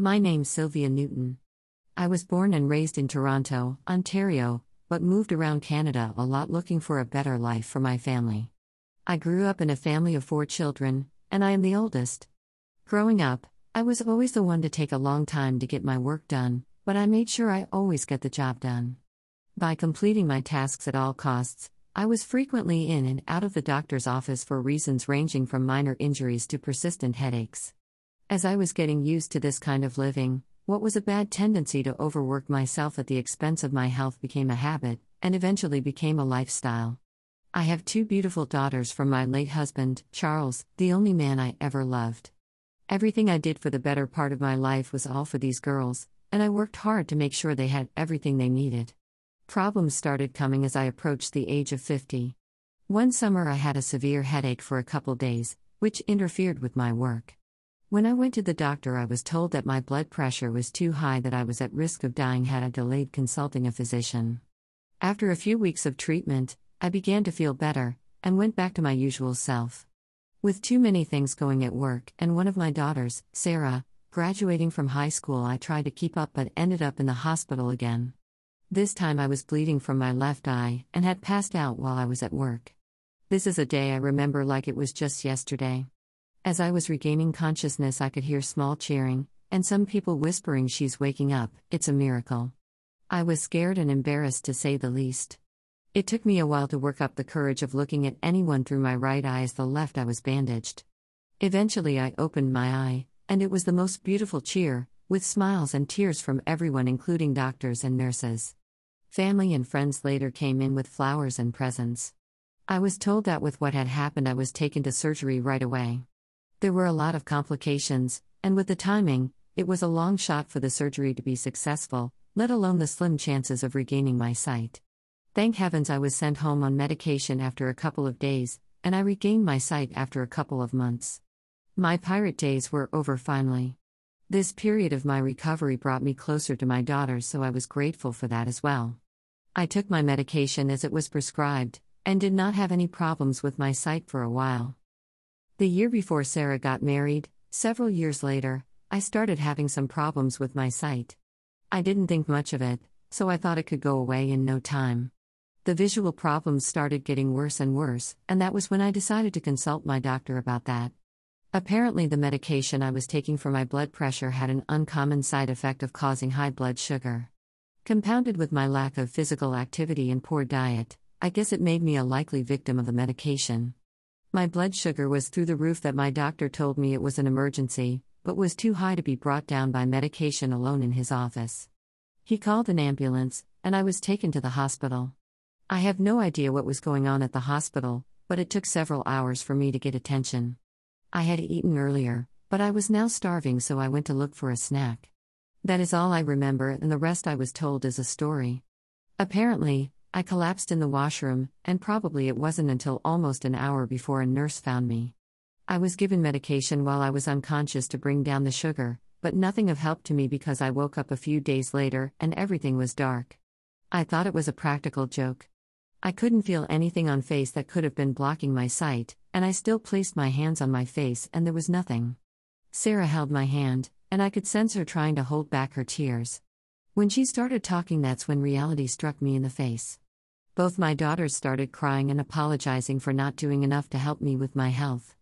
My name's Sylvia Newton. I was born and raised in Toronto, Ontario, but moved around Canada a lot looking for a better life for my family. I grew up in a family of four children, and I am the oldest. Growing up, I was always the one to take a long time to get my work done, but I made sure I always get the job done. By completing my tasks at all costs, I was frequently in and out of the doctor's office for reasons ranging from minor injuries to persistent headaches. As I was getting used to this kind of living, what was a bad tendency to overwork myself at the expense of my health became a habit, and eventually became a lifestyle. I have two beautiful daughters from my late husband, Charles, the only man I ever loved. Everything I did for the better part of my life was all for these girls, and I worked hard to make sure they had everything they needed. Problems started coming as I approached the age of 50. One summer I had a severe headache for a couple days, which interfered with my work. When I went to the doctor, I was told that my blood pressure was too high, that I was at risk of dying had I delayed consulting a physician. After a few weeks of treatment, I began to feel better and went back to my usual self. With too many things going at work and one of my daughters, Sarah, graduating from high school, I tried to keep up but ended up in the hospital again. This time I was bleeding from my left eye and had passed out while I was at work. This is a day I remember like it was just yesterday. As I was regaining consciousness, I could hear small cheering, and some people whispering, She's waking up, it's a miracle. I was scared and embarrassed to say the least. It took me a while to work up the courage of looking at anyone through my right eye as the left eye was bandaged. Eventually, I opened my eye, and it was the most beautiful cheer, with smiles and tears from everyone, including doctors and nurses. Family and friends later came in with flowers and presents. I was told that with what had happened, I was taken to surgery right away. There were a lot of complications, and with the timing, it was a long shot for the surgery to be successful, let alone the slim chances of regaining my sight. Thank heavens I was sent home on medication after a couple of days, and I regained my sight after a couple of months. My pirate days were over finally. This period of my recovery brought me closer to my daughters, so I was grateful for that as well. I took my medication as it was prescribed, and did not have any problems with my sight for a while. The year before Sarah got married, several years later, I started having some problems with my sight. I didn't think much of it, so I thought it could go away in no time. The visual problems started getting worse and worse, and that was when I decided to consult my doctor about that. Apparently, the medication I was taking for my blood pressure had an uncommon side effect of causing high blood sugar. Compounded with my lack of physical activity and poor diet, I guess it made me a likely victim of the medication. My blood sugar was through the roof that my doctor told me it was an emergency, but was too high to be brought down by medication alone in his office. He called an ambulance, and I was taken to the hospital. I have no idea what was going on at the hospital, but it took several hours for me to get attention. I had eaten earlier, but I was now starving, so I went to look for a snack. That is all I remember, and the rest I was told is a story. Apparently, I collapsed in the washroom, and probably it wasn't until almost an hour before a nurse found me. I was given medication while I was unconscious to bring down the sugar, but nothing of help to me because I woke up a few days later and everything was dark. I thought it was a practical joke. I couldn't feel anything on face that could have been blocking my sight, and I still placed my hands on my face and there was nothing. Sarah held my hand, and I could sense her trying to hold back her tears. When she started talking, that's when reality struck me in the face. Both my daughters started crying and apologizing for not doing enough to help me with my health.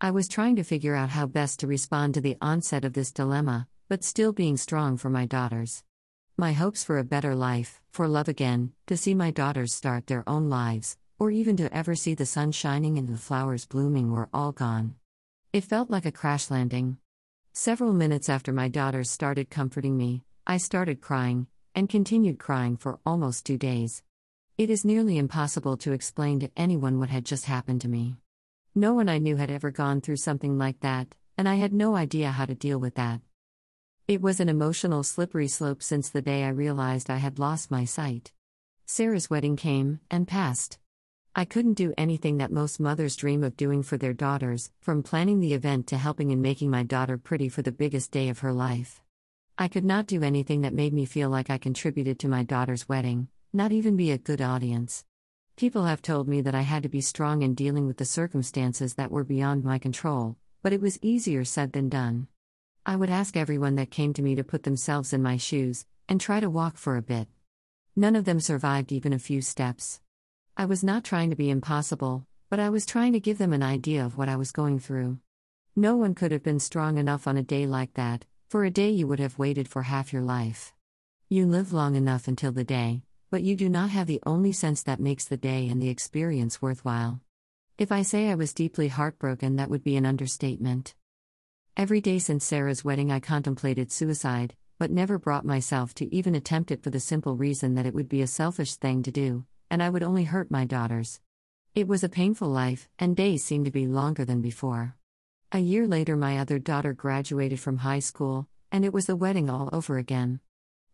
I was trying to figure out how best to respond to the onset of this dilemma, but still being strong for my daughters. My hopes for a better life, for love again, to see my daughters start their own lives, or even to ever see the sun shining and the flowers blooming were all gone. It felt like a crash landing. Several minutes after my daughters started comforting me, I started crying, and continued crying for almost two days. It is nearly impossible to explain to anyone what had just happened to me. No one I knew had ever gone through something like that, and I had no idea how to deal with that. It was an emotional slippery slope since the day I realized I had lost my sight. Sarah's wedding came and passed. I couldn't do anything that most mothers dream of doing for their daughters, from planning the event to helping in making my daughter pretty for the biggest day of her life. I could not do anything that made me feel like I contributed to my daughter's wedding, not even be a good audience. People have told me that I had to be strong in dealing with the circumstances that were beyond my control, but it was easier said than done. I would ask everyone that came to me to put themselves in my shoes and try to walk for a bit. None of them survived even a few steps. I was not trying to be impossible, but I was trying to give them an idea of what I was going through. No one could have been strong enough on a day like that, for a day you would have waited for half your life. You live long enough until the day, but you do not have the only sense that makes the day and the experience worthwhile. If I say I was deeply heartbroken, that would be an understatement. Every day since Sarah's wedding, I contemplated suicide, but never brought myself to even attempt it for the simple reason that it would be a selfish thing to do, and I would only hurt my daughters. It was a painful life, and days seemed to be longer than before. A year later, my other daughter graduated from high school, and it was the wedding all over again.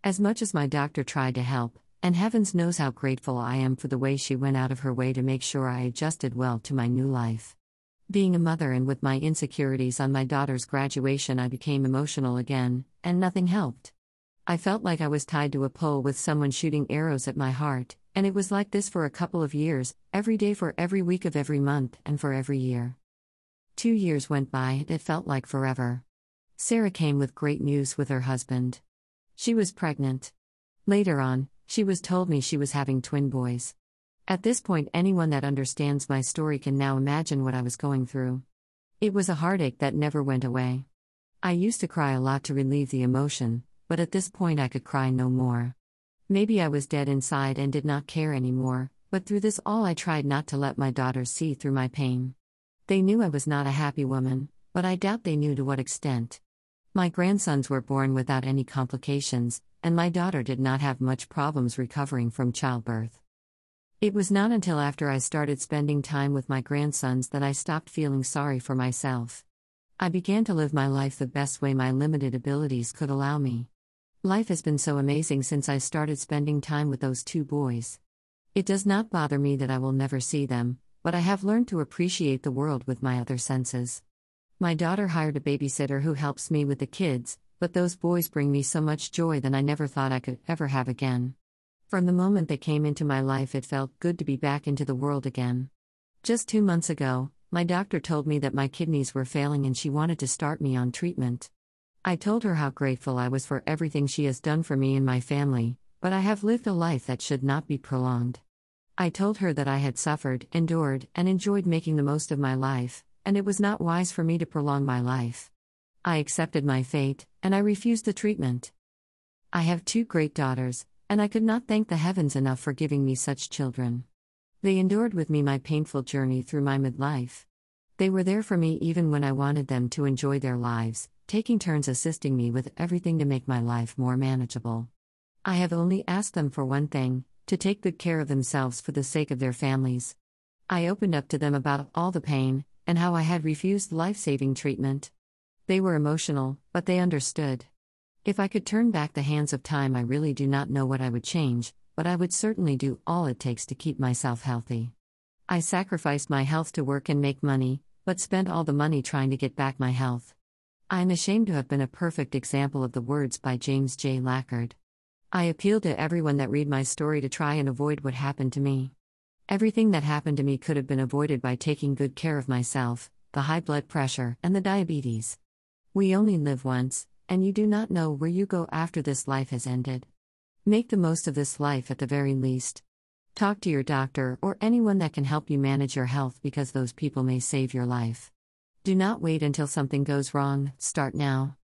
As much as my doctor tried to help, and heavens knows how grateful I am for the way she went out of her way to make sure I adjusted well to my new life. Being a mother and with my insecurities on my daughter's graduation, I became emotional again, and nothing helped. I felt like I was tied to a pole with someone shooting arrows at my heart, and it was like this for a couple of years, every day for every week of every month, and for every year. Two years went by, and it felt like forever. Sarah came with great news with her husband. She was pregnant. Later on, she was told me she was having twin boys. At this point, anyone that understands my story can now imagine what I was going through. It was a heartache that never went away. I used to cry a lot to relieve the emotion, but at this point I could cry no more. Maybe I was dead inside and did not care anymore, but through this all I tried not to let my daughters see through my pain. They knew I was not a happy woman, but I doubt they knew to what extent. My grandsons were born without any complications, and my daughter did not have much problems recovering from childbirth. It was not until after I started spending time with my grandsons that I stopped feeling sorry for myself. I began to live my life the best way my limited abilities could allow me. Life has been so amazing since I started spending time with those two boys. It does not bother me that I will never see them, but I have learned to appreciate the world with my other senses. My daughter hired a babysitter who helps me with the kids, but those boys bring me so much joy that I never thought I could ever have again. From the moment they came into my life, it felt good to be back into the world again. Just two months ago, my doctor told me that my kidneys were failing and she wanted to start me on treatment. I told her how grateful I was for everything she has done for me and my family, but I have lived a life that should not be prolonged. I told her that I had suffered, endured, and enjoyed making the most of my life, and it was not wise for me to prolong my life. I accepted my fate, and I refused the treatment. I have two great daughters, and I could not thank the heavens enough for giving me such children. They endured with me my painful journey through my midlife. They were there for me even when I wanted them to enjoy their lives, taking turns assisting me with everything to make my life more manageable. I have only asked them for one thing to take good care of themselves for the sake of their families. I opened up to them about all the pain and how I had refused life saving treatment. They were emotional, but they understood. If I could turn back the hands of time, I really do not know what I would change, but I would certainly do all it takes to keep myself healthy. I sacrificed my health to work and make money, but spent all the money trying to get back my health. I am ashamed to have been a perfect example of the words by James J. Lachard. I appeal to everyone that read my story to try and avoid what happened to me. Everything that happened to me could have been avoided by taking good care of myself, the high blood pressure, and the diabetes. We only live once, and you do not know where you go after this life has ended. Make the most of this life at the very least. Talk to your doctor or anyone that can help you manage your health because those people may save your life. Do not wait until something goes wrong, start now.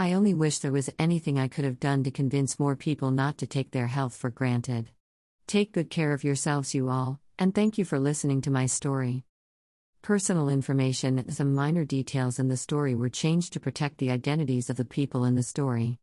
I only wish there was anything I could have done to convince more people not to take their health for granted. Take good care of yourselves, you all, and thank you for listening to my story. Personal information and some minor details in the story were changed to protect the identities of the people in the story.